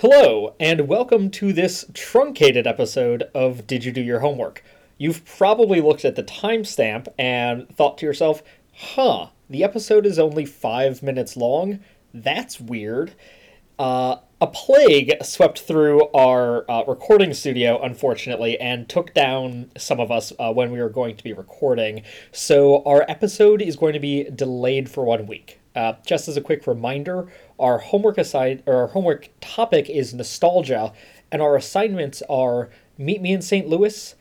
Hello, and welcome to this truncated episode of Did You Do Your Homework? You've probably looked at the timestamp and thought to yourself, huh, the episode is only five minutes long? That's weird. Uh, a plague swept through our uh, recording studio, unfortunately, and took down some of us uh, when we were going to be recording. So our episode is going to be delayed for one week. Uh, just as a quick reminder, our homework aside or our homework topic is nostalgia, and our assignments are Meet Me in St. Louis,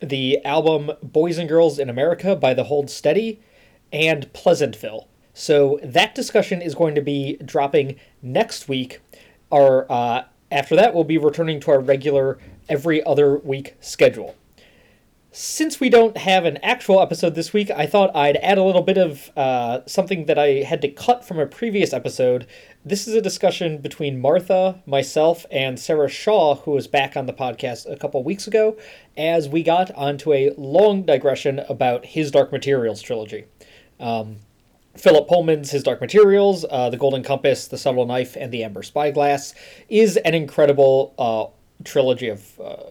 the album Boys and Girls in America by the Hold Steady, and Pleasantville. So that discussion is going to be dropping next week. Our uh, after that, we'll be returning to our regular every other week schedule since we don't have an actual episode this week, I thought I'd add a little bit of uh, something that I had to cut from a previous episode. This is a discussion between Martha, myself, and Sarah Shaw, who was back on the podcast a couple weeks ago, as we got onto a long digression about his Dark Materials trilogy. Um, Philip Pullman's His Dark Materials, uh, The Golden Compass, The Subtle Knife, and The Amber Spyglass is an incredible uh, trilogy of uh,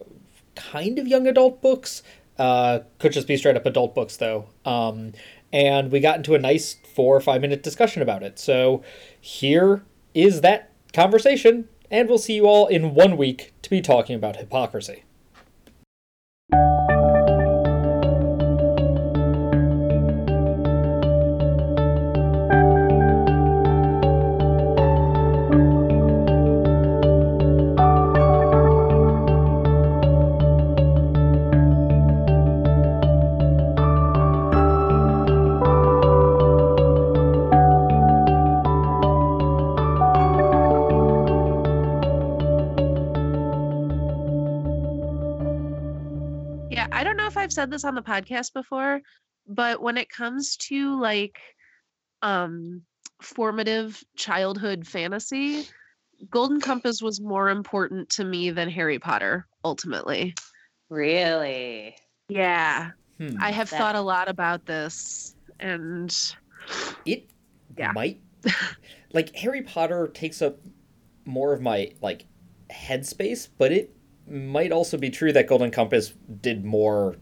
kind of young adult books uh, could just be straight up adult books, though. Um, and we got into a nice four or five minute discussion about it. So here is that conversation, and we'll see you all in one week to be talking about hypocrisy. Said this on the podcast before, but when it comes to like um formative childhood fantasy, Golden Compass was more important to me than Harry Potter ultimately. Really? Yeah. Hmm. I have that... thought a lot about this and it yeah. might like Harry Potter takes up more of my like headspace, but it might also be true that Golden Compass did more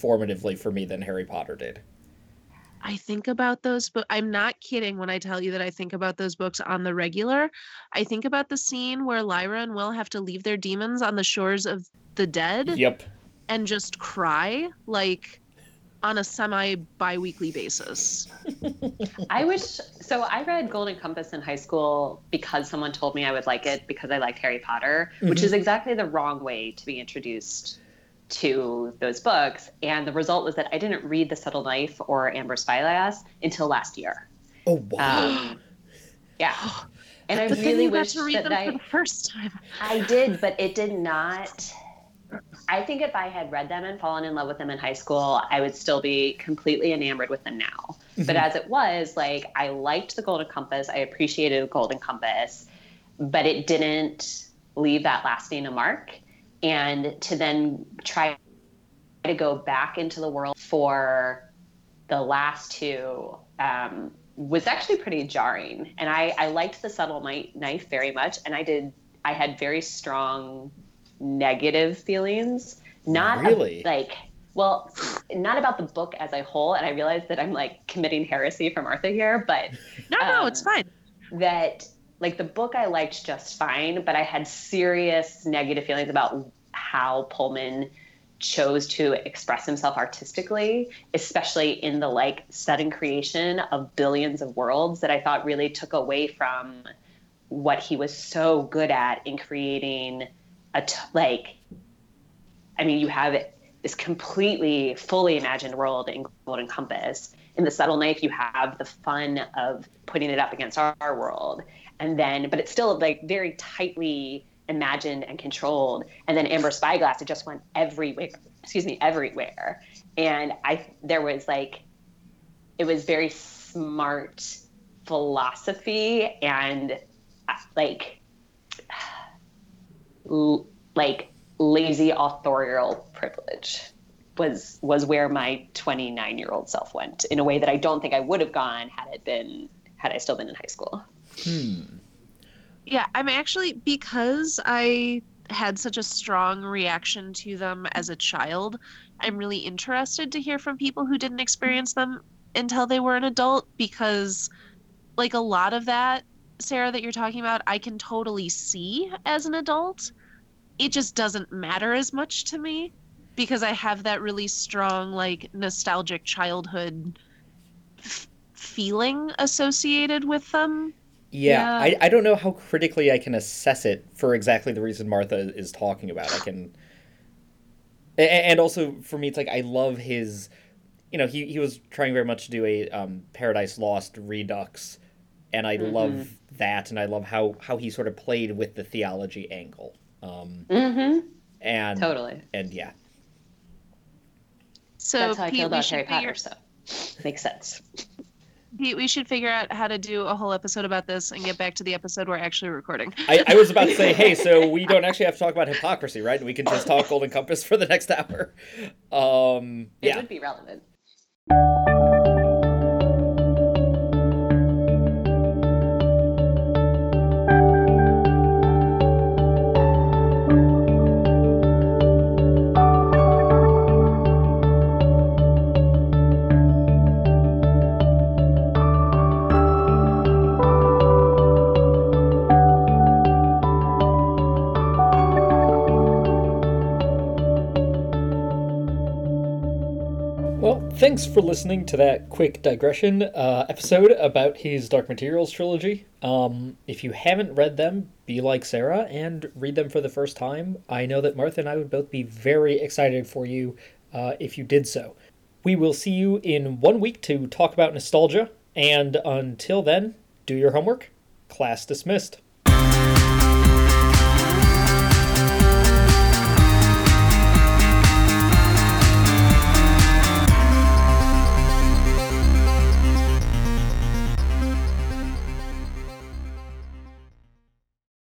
formatively for me than Harry Potter did. I think about those but I'm not kidding when I tell you that I think about those books on the regular. I think about the scene where Lyra and Will have to leave their daemons on the shores of the dead. Yep. And just cry like on a semi bi-weekly basis. I wish so I read Golden Compass in high school because someone told me I would like it because I liked Harry Potter, mm-hmm. which is exactly the wrong way to be introduced to those books. And the result was that I didn't read The Subtle Knife or Amber Spyglass until last year. Oh, wow. Um, yeah. And I really wish to read that them I, for the first time. I did, but it did not. I think if I had read them and fallen in love with them in high school, I would still be completely enamored with them now. Mm-hmm. But as it was, like I liked the Golden Compass, I appreciated the Golden Compass, but it didn't leave that lasting a mark and to then try to go back into the world for the last two um, was actually pretty jarring. And I, I liked the subtle knife very much, and I did. I had very strong negative feelings. Not really a, like well, not about the book as a whole. And I realized that I'm like committing heresy from Martha here, but no, um, no, it's fine. That like the book I liked just fine, but I had serious negative feelings about how Pullman chose to express himself artistically, especially in the like sudden creation of billions of worlds that I thought really took away from what he was so good at in creating a t- like I mean you have this completely fully imagined world in Golden Compass. In the subtle knife you have the fun of putting it up against our, our world and then but it's still like very tightly imagined and controlled. And then Amber Spyglass, it just went everywhere. Excuse me, everywhere. And I there was like it was very smart philosophy and uh, like like lazy authorial privilege was was where my 29 year old self went in a way that I don't think I would have gone had it been had I still been in high school. Hmm. Yeah, I'm actually because I had such a strong reaction to them as a child. I'm really interested to hear from people who didn't experience them until they were an adult because like a lot of that Sarah that you're talking about, I can totally see as an adult. It just doesn't matter as much to me because I have that really strong like nostalgic childhood f- feeling associated with them Yeah, Yeah. I, I don't know how critically I can assess it for exactly the reason Martha is talking about. I can, a- a- and also for me, it's like I love his, you know, he, he was trying very much to do a um, Paradise Lost redux, and I love that, and I love how how he sort of played with the theology angle. Um, Mm-hmm. and Totally. and yeah, So That's how I Pete, feel we about should Harry figure, Potter. So makes sense. Pete, we should figure out how to do a whole episode about this and get back to the episode we're actually recording. I, I was about to say, hey, so we don't actually have to talk about hypocrisy, right? We can just talk Golden Compass for the next hour. Um, yeah. It yeah. would be relevant. Well, thanks for listening to that quick digression uh, episode about his Dark Materials trilogy. Um, if you haven't read them, be like Sarah and read them for the first time. I know that Martha and I would both be very excited for you uh, if you did so. We will see you in one week to talk about nostalgia, and until then, do your homework. Class dismissed.